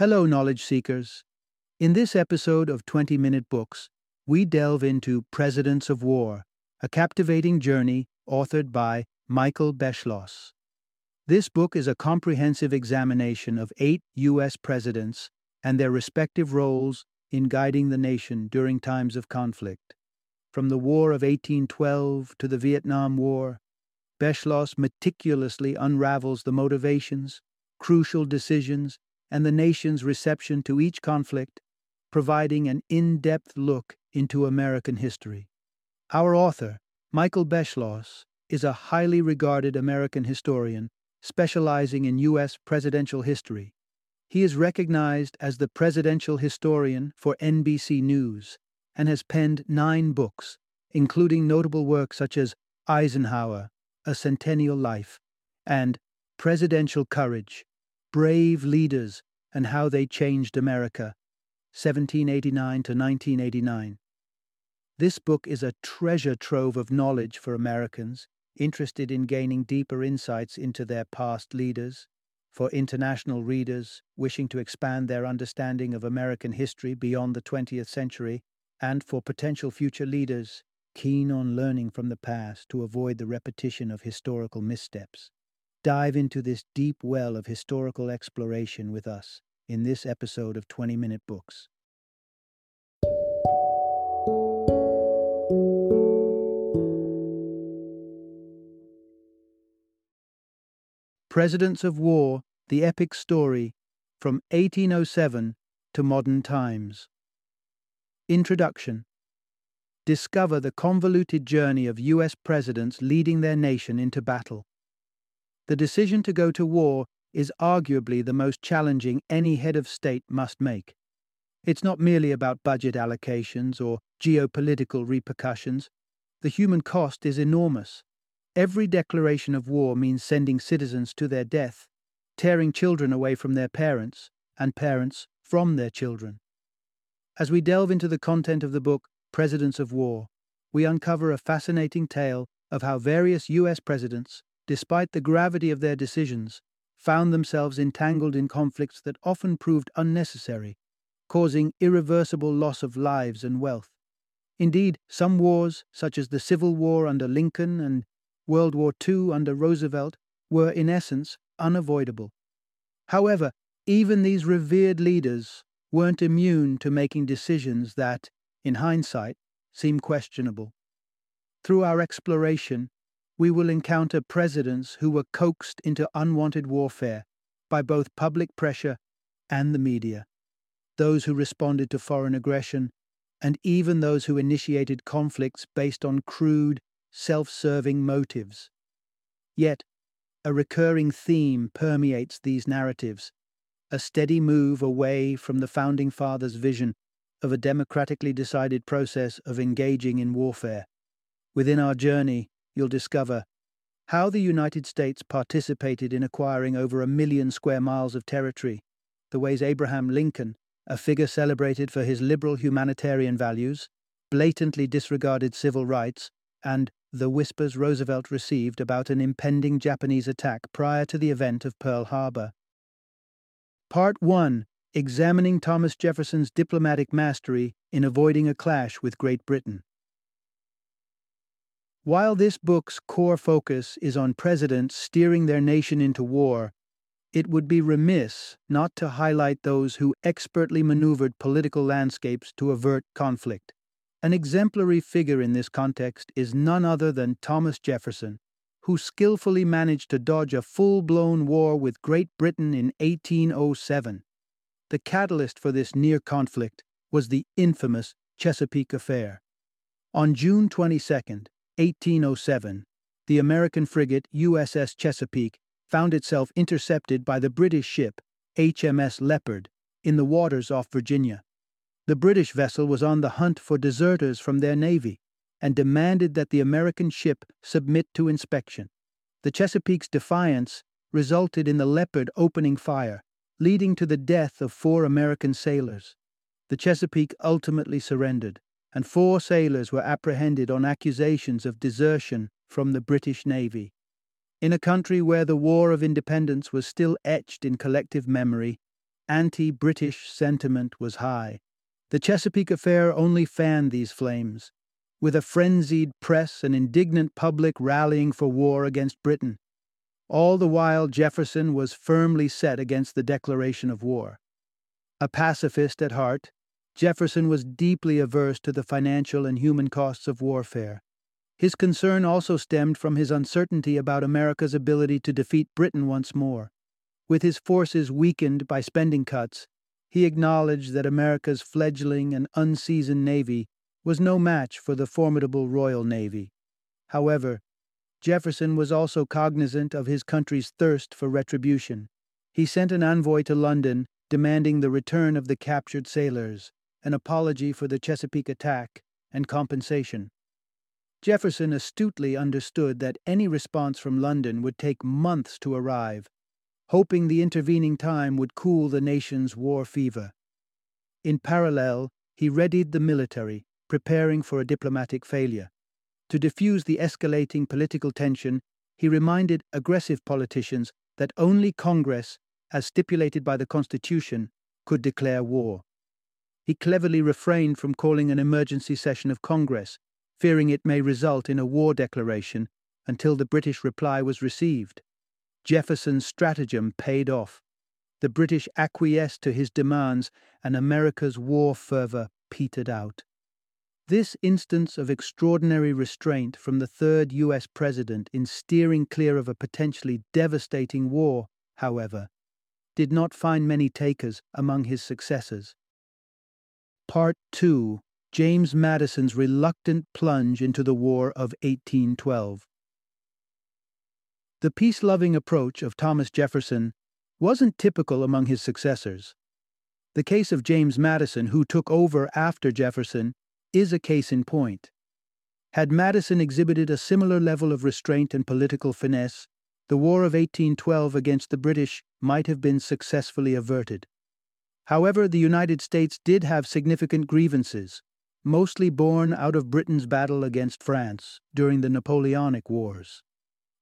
Hello, knowledge seekers. In this episode of 20 Minute Books, we delve into Presidents of War, a captivating journey authored by Michael Beschloss. This book is a comprehensive examination of eight U.S. presidents and their respective roles in guiding the nation during times of conflict. From the War of 1812 to the Vietnam War, Beschloss meticulously unravels the motivations, crucial decisions, and the nation's reception to each conflict, providing an in depth look into American history. Our author, Michael Beschloss, is a highly regarded American historian specializing in U.S. presidential history. He is recognized as the presidential historian for NBC News and has penned nine books, including notable works such as Eisenhower, A Centennial Life, and Presidential Courage, Brave Leaders and How They Changed America, 1789 to 1989. This book is a treasure trove of knowledge for Americans interested in gaining deeper insights into their past leaders, for international readers wishing to expand their understanding of American history beyond the 20th century, and for potential future leaders keen on learning from the past to avoid the repetition of historical missteps. Dive into this deep well of historical exploration with us in this episode of 20 Minute Books. Presidents of War The Epic Story from 1807 to Modern Times. Introduction Discover the convoluted journey of U.S. presidents leading their nation into battle. The decision to go to war is arguably the most challenging any head of state must make. It's not merely about budget allocations or geopolitical repercussions. The human cost is enormous. Every declaration of war means sending citizens to their death, tearing children away from their parents, and parents from their children. As we delve into the content of the book, Presidents of War, we uncover a fascinating tale of how various U.S. presidents, despite the gravity of their decisions, found themselves entangled in conflicts that often proved unnecessary, causing irreversible loss of lives and wealth. Indeed, some wars, such as the Civil War under Lincoln and World War II under Roosevelt were, in essence, unavoidable. However, even these revered leaders weren't immune to making decisions that, in hindsight, seem questionable. Through our exploration, we will encounter presidents who were coaxed into unwanted warfare by both public pressure and the media, those who responded to foreign aggression, and even those who initiated conflicts based on crude, self serving motives. Yet, a recurring theme permeates these narratives a steady move away from the Founding Fathers' vision of a democratically decided process of engaging in warfare. Within our journey, you'll discover how the United States participated in acquiring over a million square miles of territory, the ways Abraham Lincoln, a figure celebrated for his liberal humanitarian values, blatantly disregarded civil rights, and the whispers Roosevelt received about an impending Japanese attack prior to the event of Pearl Harbor. Part 1 Examining Thomas Jefferson's Diplomatic Mastery in Avoiding a Clash with Great Britain. While this book's core focus is on presidents steering their nation into war, it would be remiss not to highlight those who expertly maneuvered political landscapes to avert conflict. An exemplary figure in this context is none other than Thomas Jefferson, who skillfully managed to dodge a full blown war with Great Britain in 1807. The catalyst for this near conflict was the infamous Chesapeake Affair. On June 22, 1807, the American frigate USS Chesapeake found itself intercepted by the British ship HMS Leopard in the waters off Virginia. The British vessel was on the hunt for deserters from their navy and demanded that the American ship submit to inspection. The Chesapeake's defiance resulted in the Leopard opening fire, leading to the death of four American sailors. The Chesapeake ultimately surrendered, and four sailors were apprehended on accusations of desertion from the British Navy. In a country where the War of Independence was still etched in collective memory, anti British sentiment was high. The Chesapeake affair only fanned these flames, with a frenzied press and indignant public rallying for war against Britain. All the while, Jefferson was firmly set against the declaration of war. A pacifist at heart, Jefferson was deeply averse to the financial and human costs of warfare. His concern also stemmed from his uncertainty about America's ability to defeat Britain once more. With his forces weakened by spending cuts, he acknowledged that America's fledgling and unseasoned navy was no match for the formidable Royal Navy. However, Jefferson was also cognizant of his country's thirst for retribution. He sent an envoy to London demanding the return of the captured sailors, an apology for the Chesapeake attack, and compensation. Jefferson astutely understood that any response from London would take months to arrive, hoping the intervening time would cool the nation's war fever. In parallel, he readied the military, preparing for a diplomatic failure. To diffuse the escalating political tension, he reminded aggressive politicians that only Congress, as stipulated by the Constitution, could declare war. He cleverly refrained from calling an emergency session of Congress, fearing it may result in a war declaration until the British reply was received. Jefferson's stratagem paid off. The British acquiesced to his demands, and America's war fervor petered out. This instance of extraordinary restraint from the third U.S. president in steering clear of a potentially devastating war, however, did not find many takers among his successors. Part 2 James Madison's reluctant plunge into the War of 1812. The peace loving approach of Thomas Jefferson wasn't typical among his successors. The case of James Madison, who took over after Jefferson, is a case in point. Had Madison exhibited a similar level of restraint and political finesse, the War of 1812 against the British might have been successfully averted. However, the United States did have significant grievances, mostly born out of Britain's battle against France during the Napoleonic Wars.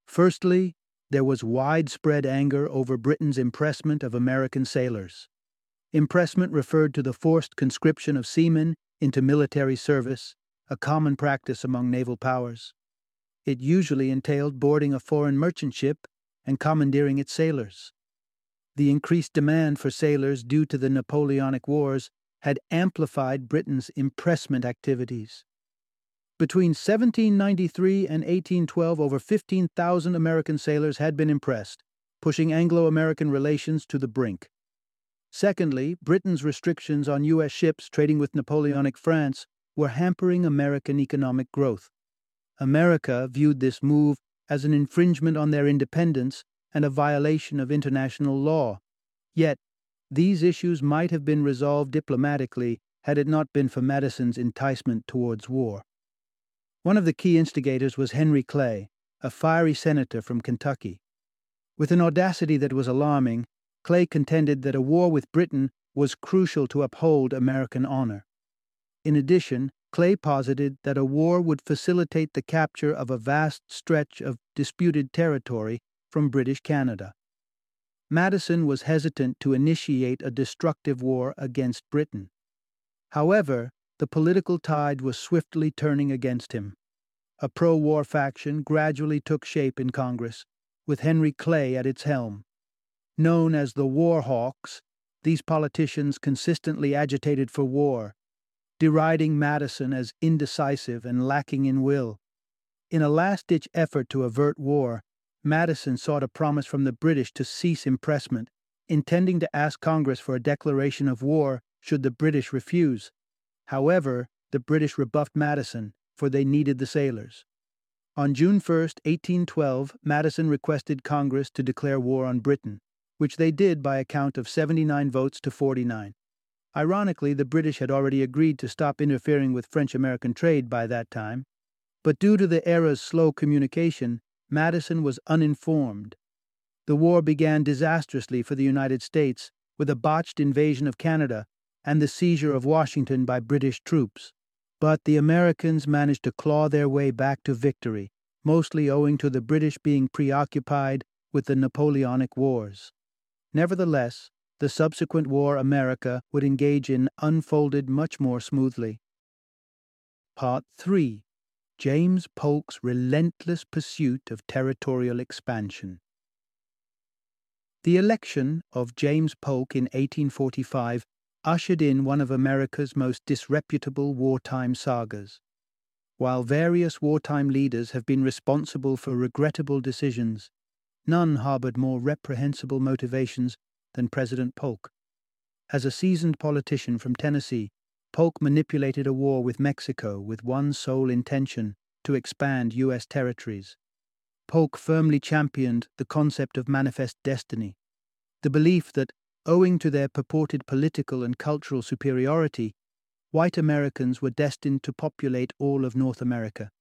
Firstly, there was widespread anger over Britain's impressment of American sailors. Impressment referred to the forced conscription of seamen into military service, a common practice among naval powers. It usually entailed boarding a foreign merchant ship and commandeering its sailors. The increased demand for sailors due to the Napoleonic Wars had amplified Britain's impressment activities. Between 1793 and 1812, over 15,000 American sailors had been impressed, pushing Anglo American relations to the brink. Secondly, Britain's restrictions on U.S. ships trading with Napoleonic France were hampering American economic growth. America viewed this move as an infringement on their independence and a violation of international law. Yet, these issues might have been resolved diplomatically had it not been for Madison's enticement towards war. One of the key instigators was Henry Clay, a fiery senator from Kentucky. With an audacity that was alarming, Clay contended that a war with Britain was crucial to uphold American honor. In addition, Clay posited that a war would facilitate the capture of a vast stretch of disputed territory from British Canada. Madison was hesitant to initiate a destructive war against Britain. However, the political tide was swiftly turning against him. A pro war faction gradually took shape in Congress, with Henry Clay at its helm. Known as the War Hawks, these politicians consistently agitated for war, deriding Madison as indecisive and lacking in will. In a last ditch effort to avert war, Madison sought a promise from the British to cease impressment, intending to ask Congress for a declaration of war should the British refuse. However, the British rebuffed Madison, for they needed the sailors. On June 1, 1812, Madison requested Congress to declare war on Britain, which they did by a count of 79 votes to 49. Ironically, the British had already agreed to stop interfering with French American trade by that time, but due to the era's slow communication, Madison was uninformed. The war began disastrously for the United States with a botched invasion of Canada and the seizure of Washington by British troops. But the Americans managed to claw their way back to victory, mostly owing to the British being preoccupied with the Napoleonic Wars. Nevertheless, the subsequent war America would engage in unfolded much more smoothly. Part 3 James Polk's relentless pursuit of territorial expansion. The election of James Polk in 1845 ushered in one of America's most disreputable wartime sagas. While various wartime leaders have been responsible for regrettable decisions, none harbored more reprehensible motivations than President Polk. As a seasoned politician from Tennessee, Polk manipulated a war with Mexico with one sole intention to expand U.S. territories. Polk firmly championed the concept of manifest destiny, the belief that, owing to their purported political and cultural superiority, white Americans were destined to populate all of North America.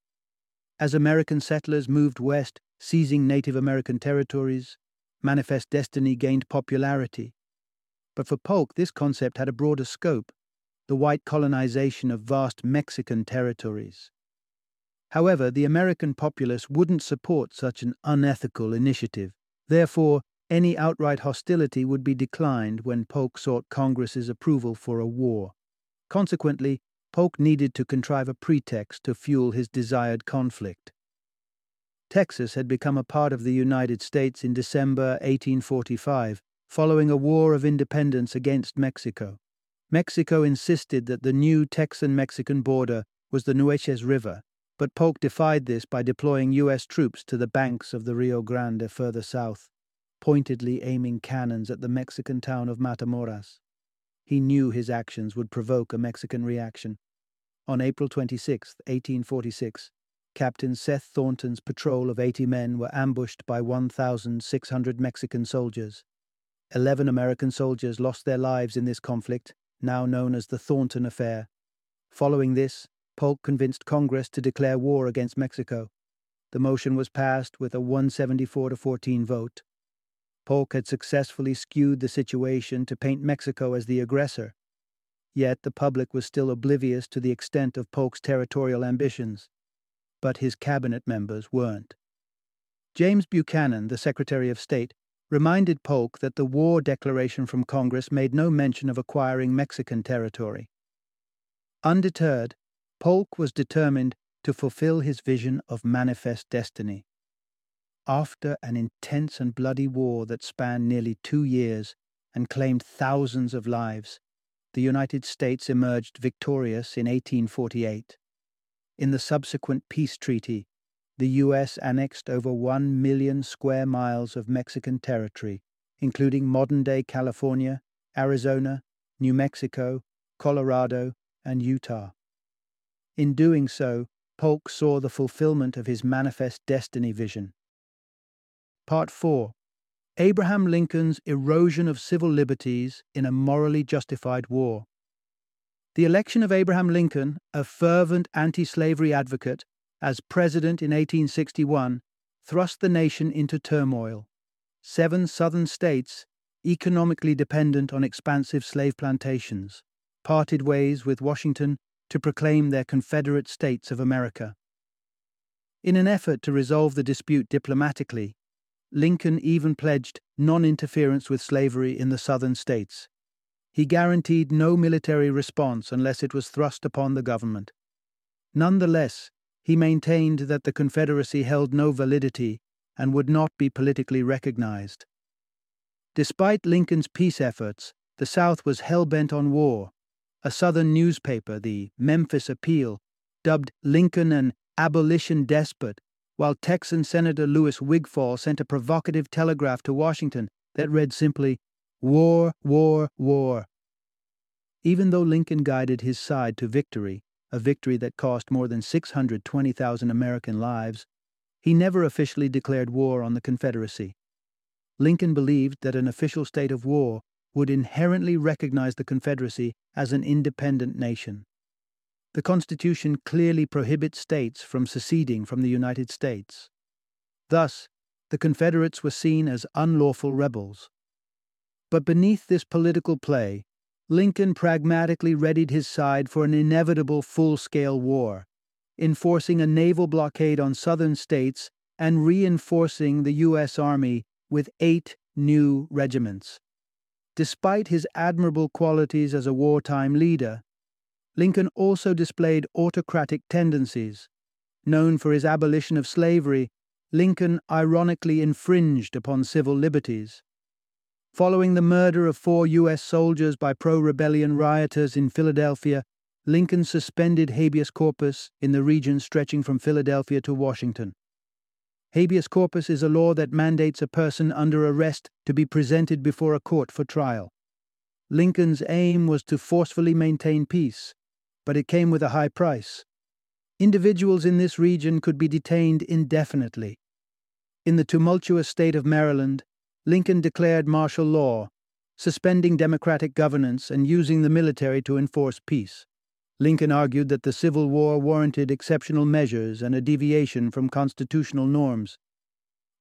As American settlers moved west, seizing Native American territories, Manifest Destiny gained popularity. But for Polk, this concept had a broader scope the white colonization of vast Mexican territories. However, the American populace wouldn't support such an unethical initiative. Therefore, any outright hostility would be declined when Polk sought Congress's approval for a war. Consequently, Polk needed to contrive a pretext to fuel his desired conflict. Texas had become a part of the United States in December 1845, following a war of independence against Mexico. Mexico insisted that the new Texan Mexican border was the Nueces River, but Polk defied this by deploying U.S. troops to the banks of the Rio Grande further south, pointedly aiming cannons at the Mexican town of Matamoros. He knew his actions would provoke a Mexican reaction. On April 26, 1846, Captain Seth Thornton's patrol of 80 men were ambushed by 1,600 Mexican soldiers. Eleven American soldiers lost their lives in this conflict, now known as the Thornton Affair. Following this, Polk convinced Congress to declare war against Mexico. The motion was passed with a 174 to 14 vote. Polk had successfully skewed the situation to paint Mexico as the aggressor. Yet the public was still oblivious to the extent of Polk's territorial ambitions. But his cabinet members weren't. James Buchanan, the Secretary of State, reminded Polk that the war declaration from Congress made no mention of acquiring Mexican territory. Undeterred, Polk was determined to fulfill his vision of manifest destiny. After an intense and bloody war that spanned nearly two years and claimed thousands of lives, the United States emerged victorious in 1848. In the subsequent peace treaty, the U.S. annexed over 1 million square miles of Mexican territory, including modern day California, Arizona, New Mexico, Colorado, and Utah. In doing so, Polk saw the fulfillment of his manifest destiny vision. Part 4 Abraham Lincoln's Erosion of Civil Liberties in a Morally Justified War. The election of Abraham Lincoln, a fervent anti slavery advocate, as president in 1861 thrust the nation into turmoil. Seven southern states, economically dependent on expansive slave plantations, parted ways with Washington to proclaim their Confederate States of America. In an effort to resolve the dispute diplomatically, Lincoln even pledged non interference with slavery in the southern states. He guaranteed no military response unless it was thrust upon the government. Nonetheless, he maintained that the Confederacy held no validity and would not be politically recognized. Despite Lincoln's peace efforts, the South was hell bent on war. A Southern newspaper, the Memphis Appeal, dubbed Lincoln an abolition despot, while Texan Senator Louis Wigfall sent a provocative telegraph to Washington that read simply, War, war, war. Even though Lincoln guided his side to victory, a victory that cost more than 620,000 American lives, he never officially declared war on the Confederacy. Lincoln believed that an official state of war would inherently recognize the Confederacy as an independent nation. The Constitution clearly prohibits states from seceding from the United States. Thus, the Confederates were seen as unlawful rebels. But beneath this political play Lincoln pragmatically readied his side for an inevitable full scale war, enforcing a naval blockade on southern states and reinforcing the U.S. Army with eight new regiments. Despite his admirable qualities as a wartime leader, Lincoln also displayed autocratic tendencies. Known for his abolition of slavery, Lincoln ironically infringed upon civil liberties. Following the murder of four U.S. soldiers by pro rebellion rioters in Philadelphia, Lincoln suspended habeas corpus in the region stretching from Philadelphia to Washington. Habeas corpus is a law that mandates a person under arrest to be presented before a court for trial. Lincoln's aim was to forcefully maintain peace, but it came with a high price. Individuals in this region could be detained indefinitely. In the tumultuous state of Maryland, Lincoln declared martial law, suspending democratic governance and using the military to enforce peace. Lincoln argued that the Civil War warranted exceptional measures and a deviation from constitutional norms.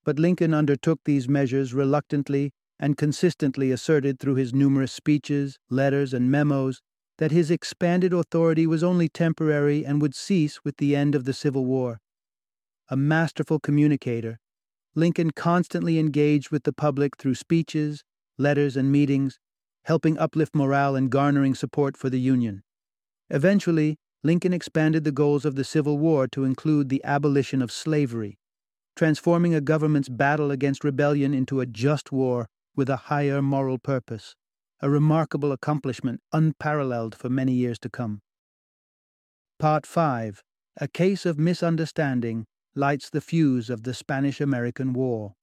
But Lincoln undertook these measures reluctantly and consistently asserted through his numerous speeches, letters, and memos that his expanded authority was only temporary and would cease with the end of the Civil War. A masterful communicator, Lincoln constantly engaged with the public through speeches, letters, and meetings, helping uplift morale and garnering support for the Union. Eventually, Lincoln expanded the goals of the Civil War to include the abolition of slavery, transforming a government's battle against rebellion into a just war with a higher moral purpose, a remarkable accomplishment unparalleled for many years to come. Part 5 A Case of Misunderstanding lights the fuse of the Spanish American War.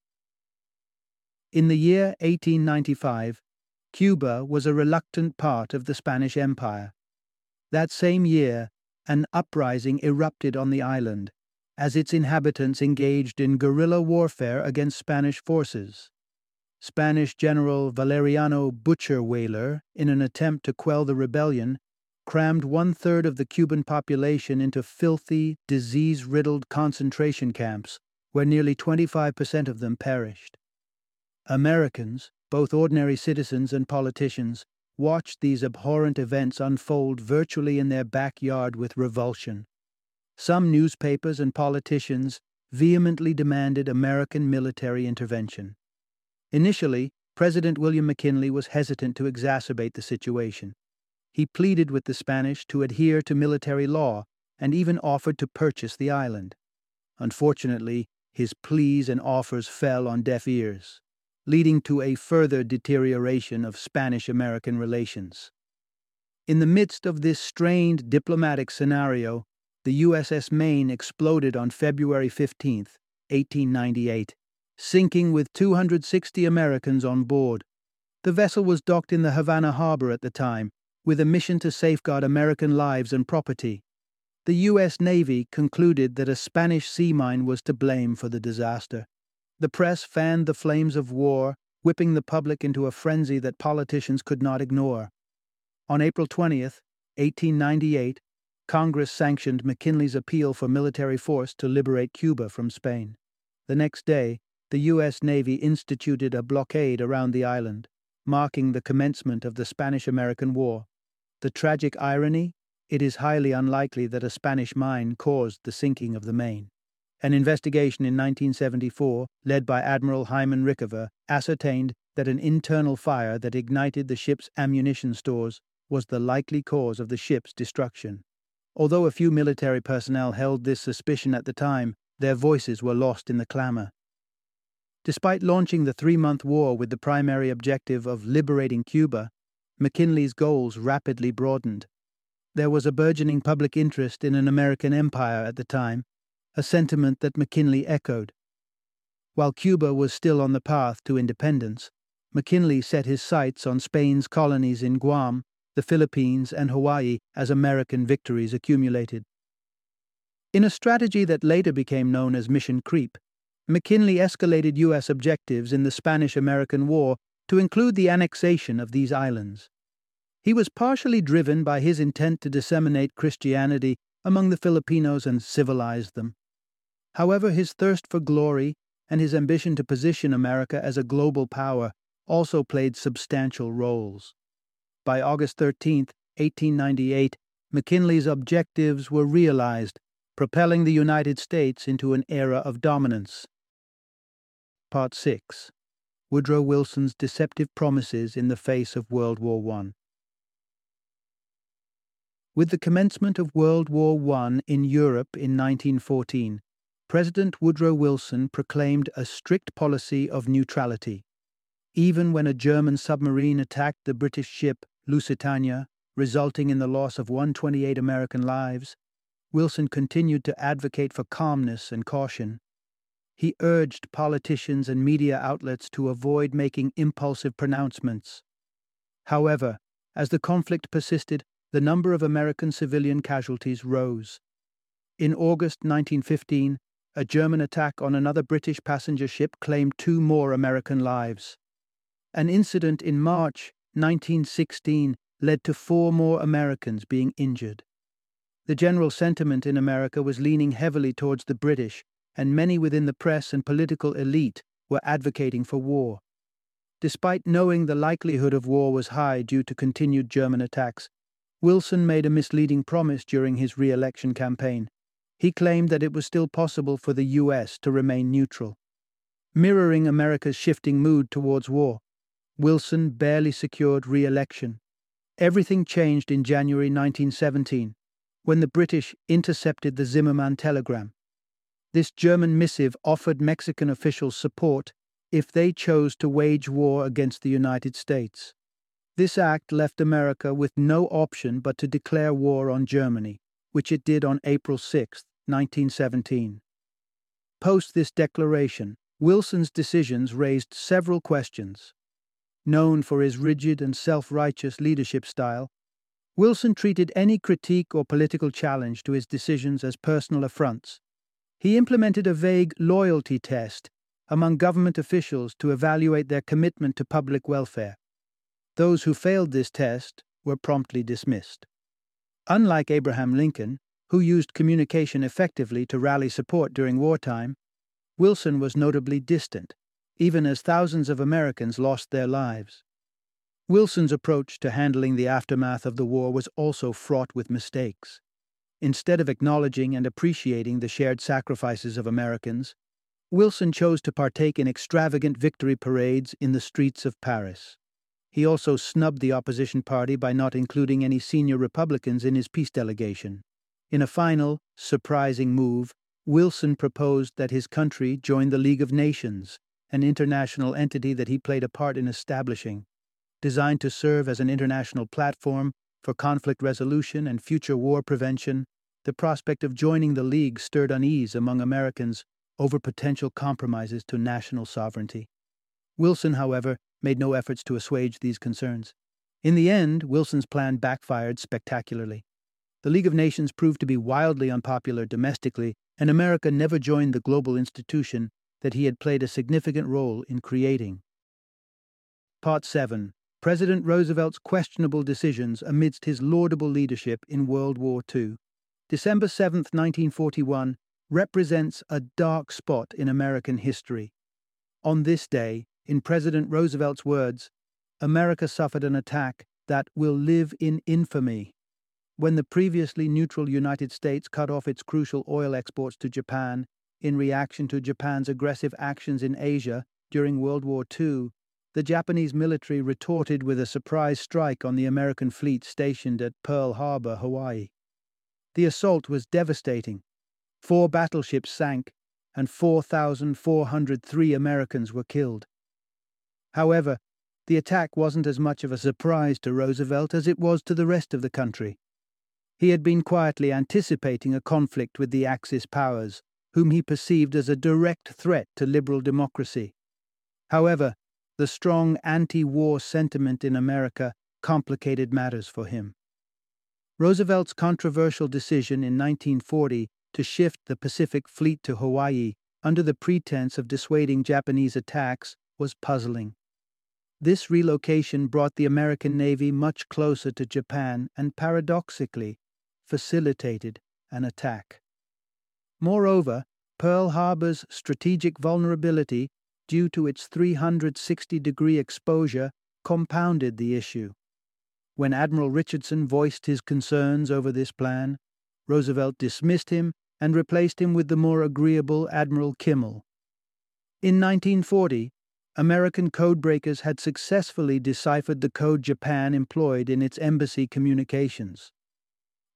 In the year 1895, Cuba was a reluctant part of the Spanish Empire. That same year, an uprising erupted on the island as its inhabitants engaged in guerrilla warfare against Spanish forces. Spanish General Valeriano Butcher Weyler, in an attempt to quell the rebellion, crammed one third of the Cuban population into filthy, disease riddled concentration camps, where nearly 25% of them perished. Americans, both ordinary citizens and politicians, watched these abhorrent events unfold virtually in their backyard with revulsion. Some newspapers and politicians vehemently demanded American military intervention. Initially, President William McKinley was hesitant to exacerbate the situation. He pleaded with the Spanish to adhere to military law and even offered to purchase the island. Unfortunately, his pleas and offers fell on deaf ears, leading to a further deterioration of Spanish American relations. In the midst of this strained diplomatic scenario, the USS Maine exploded on February 15, 1898, sinking with 260 Americans on board. The vessel was docked in the Havana harbor at the time with a mission to safeguard American lives and property. The U.S. Navy concluded that a Spanish sea mine was to blame for the disaster. The press fanned the flames of war, whipping the public into a frenzy that politicians could not ignore. On April 20, 1898, Congress sanctioned McKinley's appeal for military force to liberate Cuba from Spain. The next day, the U.S. Navy instituted a blockade around the island, marking the commencement of the Spanish American War. The tragic irony? It is highly unlikely that a Spanish mine caused the sinking of the Maine. An investigation in 1974, led by Admiral Hyman Rickover, ascertained that an internal fire that ignited the ship's ammunition stores was the likely cause of the ship's destruction. Although a few military personnel held this suspicion at the time, their voices were lost in the clamor. Despite launching the three month war with the primary objective of liberating Cuba, McKinley's goals rapidly broadened. There was a burgeoning public interest in an American empire at the time, a sentiment that McKinley echoed. While Cuba was still on the path to independence, McKinley set his sights on Spain's colonies in Guam, the Philippines, and Hawaii as American victories accumulated. In a strategy that later became known as Mission Creep, McKinley escalated U.S. objectives in the Spanish American War to include the annexation of these islands. He was partially driven by his intent to disseminate Christianity among the Filipinos and civilize them. However, his thirst for glory and his ambition to position America as a global power also played substantial roles. By August 13, 1898, McKinley's objectives were realized, propelling the United States into an era of dominance. Part 6 Woodrow Wilson's deceptive promises in the face of World War I. With the commencement of World War I in Europe in 1914, President Woodrow Wilson proclaimed a strict policy of neutrality. Even when a German submarine attacked the British ship Lusitania, resulting in the loss of 128 American lives, Wilson continued to advocate for calmness and caution. He urged politicians and media outlets to avoid making impulsive pronouncements. However, as the conflict persisted, the number of American civilian casualties rose. In August 1915, a German attack on another British passenger ship claimed two more American lives. An incident in March 1916 led to four more Americans being injured. The general sentiment in America was leaning heavily towards the British, and many within the press and political elite were advocating for war. Despite knowing the likelihood of war was high due to continued German attacks, Wilson made a misleading promise during his re election campaign. He claimed that it was still possible for the US to remain neutral. Mirroring America's shifting mood towards war, Wilson barely secured re election. Everything changed in January 1917 when the British intercepted the Zimmermann telegram. This German missive offered Mexican officials support if they chose to wage war against the United States. This act left America with no option but to declare war on Germany, which it did on April 6, 1917. Post this declaration, Wilson's decisions raised several questions. Known for his rigid and self righteous leadership style, Wilson treated any critique or political challenge to his decisions as personal affronts. He implemented a vague loyalty test among government officials to evaluate their commitment to public welfare. Those who failed this test were promptly dismissed. Unlike Abraham Lincoln, who used communication effectively to rally support during wartime, Wilson was notably distant, even as thousands of Americans lost their lives. Wilson's approach to handling the aftermath of the war was also fraught with mistakes. Instead of acknowledging and appreciating the shared sacrifices of Americans, Wilson chose to partake in extravagant victory parades in the streets of Paris. He also snubbed the opposition party by not including any senior Republicans in his peace delegation. In a final, surprising move, Wilson proposed that his country join the League of Nations, an international entity that he played a part in establishing. Designed to serve as an international platform for conflict resolution and future war prevention, the prospect of joining the League stirred unease among Americans over potential compromises to national sovereignty. Wilson, however, made no efforts to assuage these concerns. In the end, Wilson's plan backfired spectacularly. The League of Nations proved to be wildly unpopular domestically, and America never joined the global institution that he had played a significant role in creating. Part 7 President Roosevelt's questionable decisions amidst his laudable leadership in World War II. December 7, 1941, represents a dark spot in American history. On this day, in President Roosevelt's words, America suffered an attack that will live in infamy. When the previously neutral United States cut off its crucial oil exports to Japan in reaction to Japan's aggressive actions in Asia during World War II, the Japanese military retorted with a surprise strike on the American fleet stationed at Pearl Harbor, Hawaii. The assault was devastating. Four battleships sank, and 4,403 Americans were killed. However, the attack wasn't as much of a surprise to Roosevelt as it was to the rest of the country. He had been quietly anticipating a conflict with the Axis powers, whom he perceived as a direct threat to liberal democracy. However, the strong anti war sentiment in America complicated matters for him. Roosevelt's controversial decision in 1940 to shift the Pacific Fleet to Hawaii under the pretense of dissuading Japanese attacks was puzzling. This relocation brought the American Navy much closer to Japan and paradoxically facilitated an attack. Moreover, Pearl Harbor's strategic vulnerability, due to its 360 degree exposure, compounded the issue. When Admiral Richardson voiced his concerns over this plan, Roosevelt dismissed him and replaced him with the more agreeable Admiral Kimmel. In 1940, American codebreakers had successfully deciphered the code Japan employed in its embassy communications.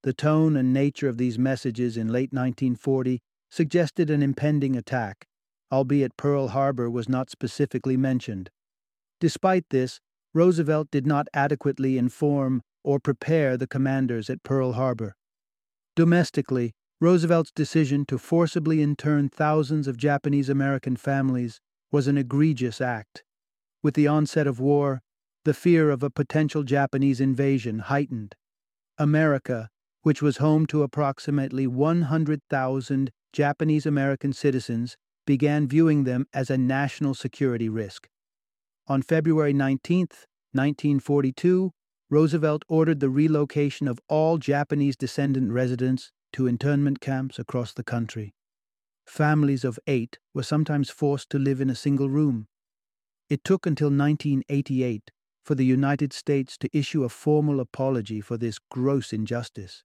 The tone and nature of these messages in late 1940 suggested an impending attack, albeit Pearl Harbor was not specifically mentioned. Despite this, Roosevelt did not adequately inform or prepare the commanders at Pearl Harbor. Domestically, Roosevelt's decision to forcibly intern thousands of Japanese American families was an egregious act. With the onset of war, the fear of a potential Japanese invasion heightened. America, which was home to approximately 100,000 Japanese American citizens, began viewing them as a national security risk. On February 19, 1942, Roosevelt ordered the relocation of all Japanese descendant residents to internment camps across the country. Families of eight were sometimes forced to live in a single room. It took until 1988 for the United States to issue a formal apology for this gross injustice.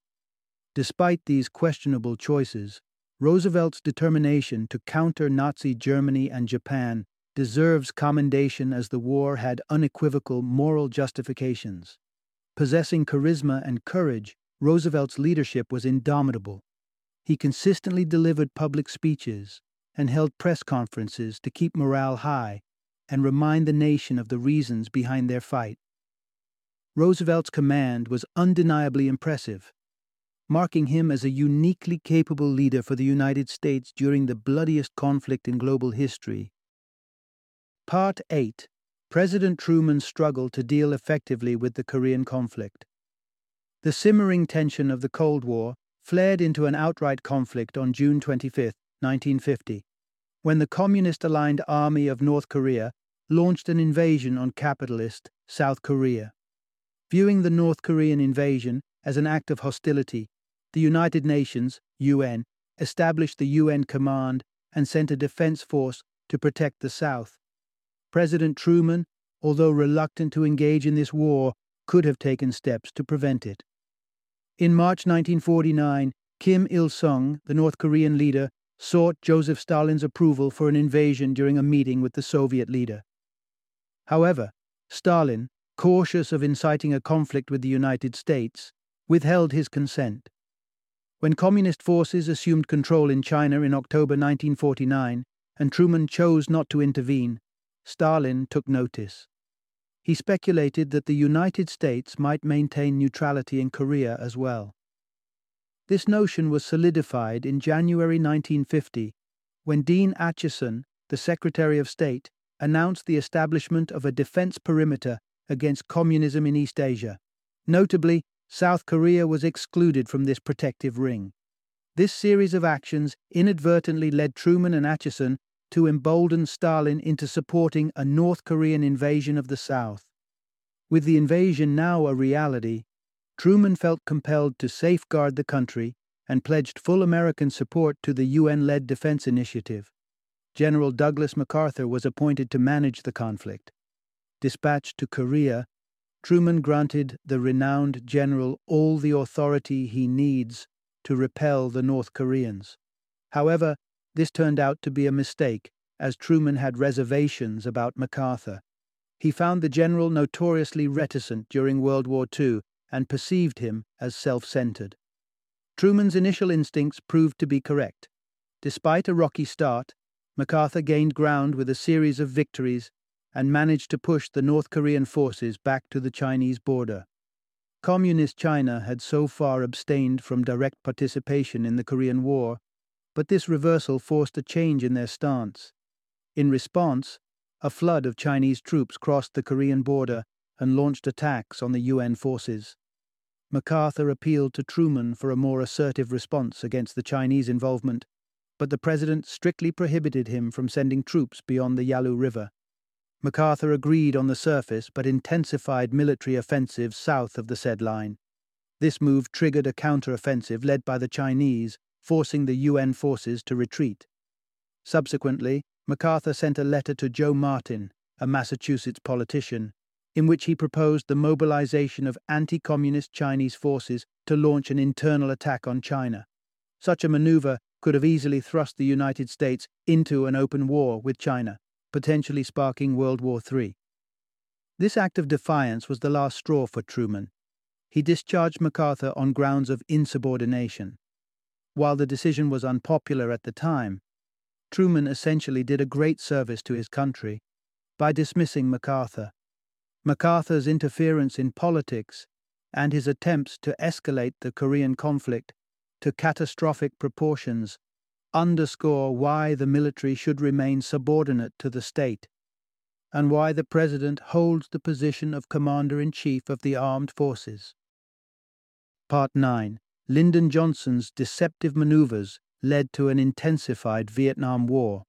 Despite these questionable choices, Roosevelt's determination to counter Nazi Germany and Japan deserves commendation as the war had unequivocal moral justifications. Possessing charisma and courage, Roosevelt's leadership was indomitable. He consistently delivered public speeches and held press conferences to keep morale high and remind the nation of the reasons behind their fight. Roosevelt's command was undeniably impressive, marking him as a uniquely capable leader for the United States during the bloodiest conflict in global history. Part 8 President Truman's struggle to deal effectively with the Korean conflict. The simmering tension of the Cold War flared into an outright conflict on June 25, 1950, when the communist aligned army of North Korea launched an invasion on capitalist South Korea. Viewing the North Korean invasion as an act of hostility, the United Nations, UN, established the UN Command and sent a defense force to protect the South. President Truman, although reluctant to engage in this war, could have taken steps to prevent it. In March 1949, Kim Il sung, the North Korean leader, sought Joseph Stalin's approval for an invasion during a meeting with the Soviet leader. However, Stalin, cautious of inciting a conflict with the United States, withheld his consent. When Communist forces assumed control in China in October 1949 and Truman chose not to intervene, Stalin took notice. He speculated that the United States might maintain neutrality in Korea as well. This notion was solidified in January 1950 when Dean Acheson, the Secretary of State, announced the establishment of a defense perimeter against communism in East Asia. Notably, South Korea was excluded from this protective ring. This series of actions inadvertently led Truman and Acheson to embolden Stalin into supporting a North Korean invasion of the South. With the invasion now a reality, Truman felt compelled to safeguard the country and pledged full American support to the UN led defense initiative. General Douglas MacArthur was appointed to manage the conflict. Dispatched to Korea, Truman granted the renowned general all the authority he needs to repel the North Koreans. However, this turned out to be a mistake, as Truman had reservations about MacArthur. He found the general notoriously reticent during World War II and perceived him as self centered. Truman's initial instincts proved to be correct. Despite a rocky start, MacArthur gained ground with a series of victories and managed to push the North Korean forces back to the Chinese border. Communist China had so far abstained from direct participation in the Korean War but this reversal forced a change in their stance. In response, a flood of Chinese troops crossed the Korean border and launched attacks on the UN forces. MacArthur appealed to Truman for a more assertive response against the Chinese involvement, but the president strictly prohibited him from sending troops beyond the Yalu River. MacArthur agreed on the surface but intensified military offensives south of the said line. This move triggered a counteroffensive led by the Chinese forcing the UN forces to retreat. Subsequently, MacArthur sent a letter to Joe Martin, a Massachusetts politician, in which he proposed the mobilization of anti communist Chinese forces to launch an internal attack on China. Such a maneuver could have easily thrust the United States into an open war with China, potentially sparking World War III. This act of defiance was the last straw for Truman. He discharged MacArthur on grounds of insubordination. While the decision was unpopular at the time, Truman essentially did a great service to his country by dismissing MacArthur. MacArthur's interference in politics and his attempts to escalate the Korean conflict to catastrophic proportions underscore why the military should remain subordinate to the state and why the President holds the position of Commander in Chief of the Armed Forces. Part 9 Lyndon Johnson's deceptive maneuvers led to an intensified Vietnam War.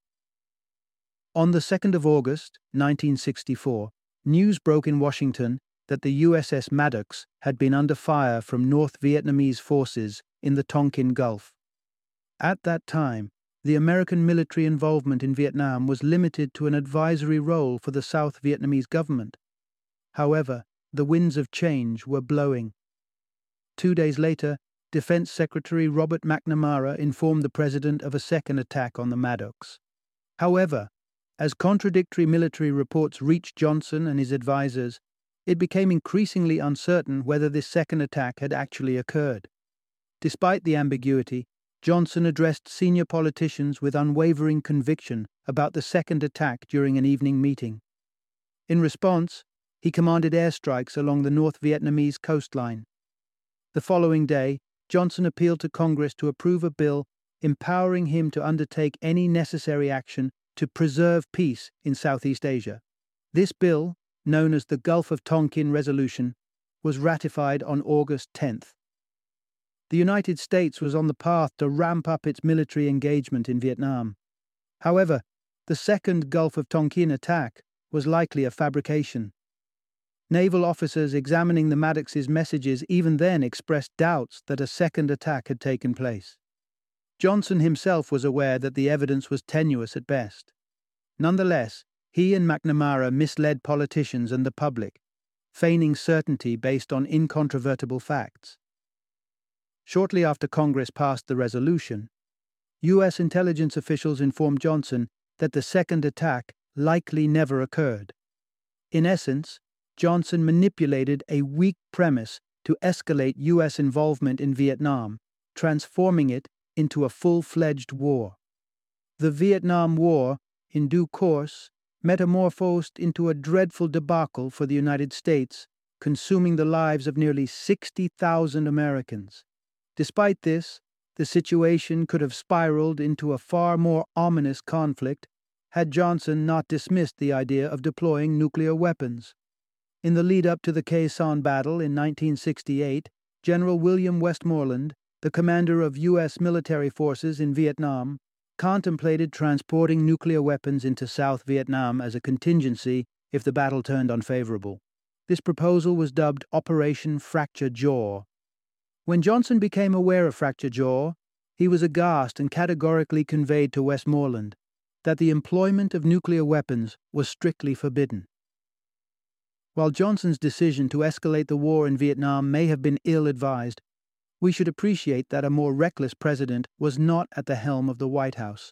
On the 2nd of August, 1964, news broke in Washington that the USS Maddox had been under fire from North Vietnamese forces in the Tonkin Gulf. At that time, the American military involvement in Vietnam was limited to an advisory role for the South Vietnamese government. However, the winds of change were blowing. Two days later, Defense Secretary Robert McNamara informed the President of a second attack on the Maddox. However, as contradictory military reports reached Johnson and his advisers, it became increasingly uncertain whether this second attack had actually occurred. Despite the ambiguity, Johnson addressed senior politicians with unwavering conviction about the second attack during an evening meeting. In response, he commanded airstrikes along the North Vietnamese coastline. The following day, Johnson appealed to Congress to approve a bill empowering him to undertake any necessary action to preserve peace in Southeast Asia. This bill, known as the Gulf of Tonkin Resolution, was ratified on August 10th the United States was on the path to ramp up its military engagement in Vietnam. However, the second Gulf of Tonkin attack was likely a fabrication. Naval officers examining the Maddox's messages even then expressed doubts that a second attack had taken place. Johnson himself was aware that the evidence was tenuous at best. Nonetheless, he and McNamara misled politicians and the public, feigning certainty based on incontrovertible facts. Shortly after Congress passed the resolution, U.S. intelligence officials informed Johnson that the second attack likely never occurred. In essence, Johnson manipulated a weak premise to escalate U.S. involvement in Vietnam, transforming it into a full fledged war. The Vietnam War, in due course, metamorphosed into a dreadful debacle for the United States, consuming the lives of nearly 60,000 Americans. Despite this, the situation could have spiraled into a far more ominous conflict had Johnson not dismissed the idea of deploying nuclear weapons. In the lead up to the Sanh battle in 1968, General William Westmoreland, the commander of U.S. military forces in Vietnam, contemplated transporting nuclear weapons into South Vietnam as a contingency if the battle turned unfavorable. This proposal was dubbed Operation Fracture Jaw when Johnson became aware of Fracture Jaw, he was aghast and categorically conveyed to Westmoreland that the employment of nuclear weapons was strictly forbidden. While Johnson's decision to escalate the war in Vietnam may have been ill advised, we should appreciate that a more reckless president was not at the helm of the White House.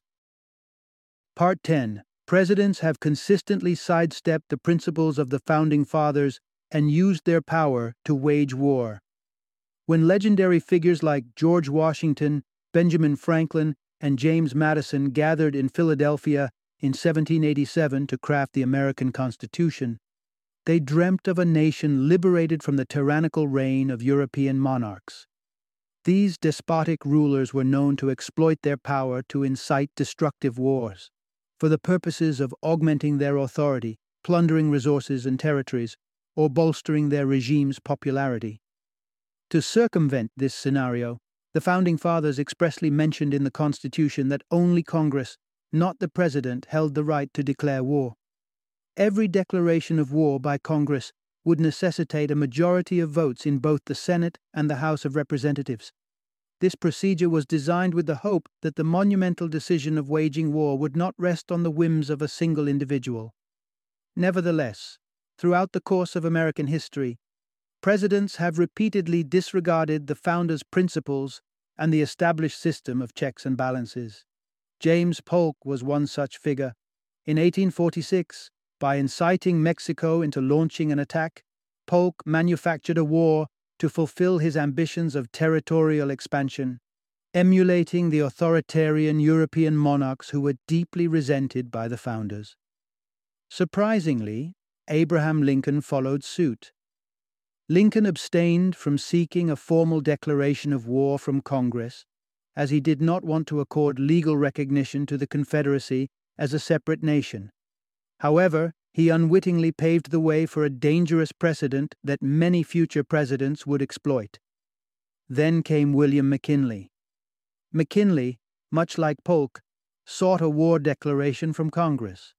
Part 10 Presidents have consistently sidestepped the principles of the Founding Fathers and used their power to wage war. When legendary figures like George Washington, Benjamin Franklin, and James Madison gathered in Philadelphia in 1787 to craft the American Constitution, they dreamt of a nation liberated from the tyrannical reign of European monarchs. These despotic rulers were known to exploit their power to incite destructive wars, for the purposes of augmenting their authority, plundering resources and territories, or bolstering their regime's popularity. To circumvent this scenario, the Founding Fathers expressly mentioned in the Constitution that only Congress, not the President, held the right to declare war. Every declaration of war by Congress would necessitate a majority of votes in both the Senate and the House of Representatives. This procedure was designed with the hope that the monumental decision of waging war would not rest on the whims of a single individual. Nevertheless, throughout the course of American history, Presidents have repeatedly disregarded the founders' principles and the established system of checks and balances. James Polk was one such figure. In 1846, by inciting Mexico into launching an attack, Polk manufactured a war to fulfill his ambitions of territorial expansion, emulating the authoritarian European monarchs who were deeply resented by the founders. Surprisingly, Abraham Lincoln followed suit. Lincoln abstained from seeking a formal declaration of war from Congress, as he did not want to accord legal recognition to the Confederacy as a separate nation. However, he unwittingly paved the way for a dangerous precedent that many future presidents would exploit. Then came William McKinley. McKinley, much like Polk, sought a war declaration from Congress.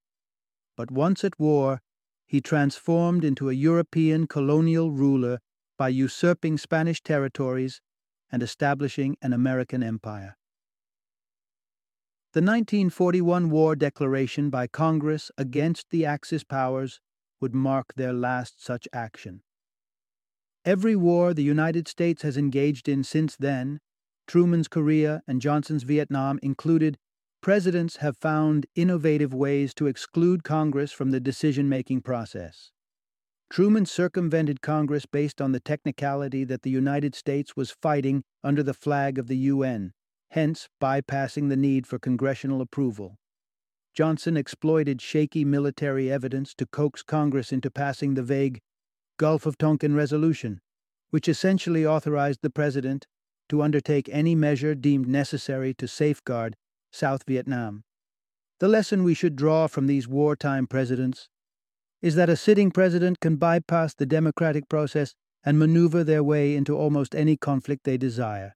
But once at war, he transformed into a European colonial ruler by usurping Spanish territories and establishing an American empire. The 1941 War Declaration by Congress against the Axis powers would mark their last such action. Every war the United States has engaged in since then, Truman's Korea and Johnson's Vietnam included, presidents have found innovative ways to exclude Congress from the decision making process. Truman circumvented Congress based on the technicality that the United States was fighting under the flag of the UN, hence bypassing the need for congressional approval. Johnson exploited shaky military evidence to coax Congress into passing the vague Gulf of Tonkin Resolution, which essentially authorized the President to undertake any measure deemed necessary to safeguard South Vietnam. The lesson we should draw from these wartime presidents is that a sitting president can bypass the democratic process and maneuver their way into almost any conflict they desire.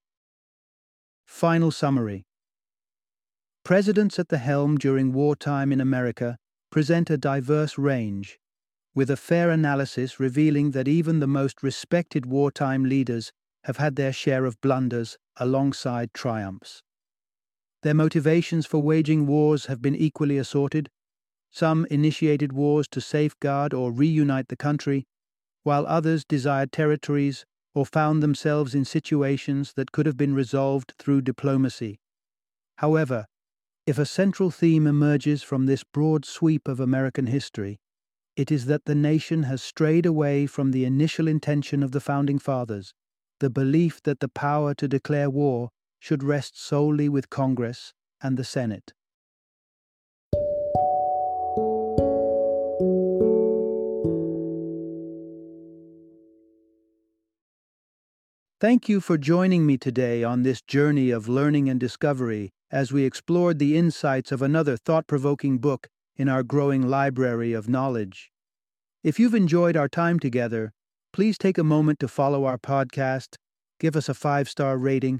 Final summary Presidents at the helm during wartime in America present a diverse range, with a fair analysis revealing that even the most respected wartime leaders have had their share of blunders alongside triumphs. Their motivations for waging wars have been equally assorted. Some initiated wars to safeguard or reunite the country, while others desired territories or found themselves in situations that could have been resolved through diplomacy. However, if a central theme emerges from this broad sweep of American history, it is that the nation has strayed away from the initial intention of the Founding Fathers, the belief that the power to declare war should rest solely with Congress and the Senate. Thank you for joining me today on this journey of learning and discovery as we explored the insights of another thought provoking book in our growing library of knowledge. If you've enjoyed our time together, please take a moment to follow our podcast, give us a five star rating,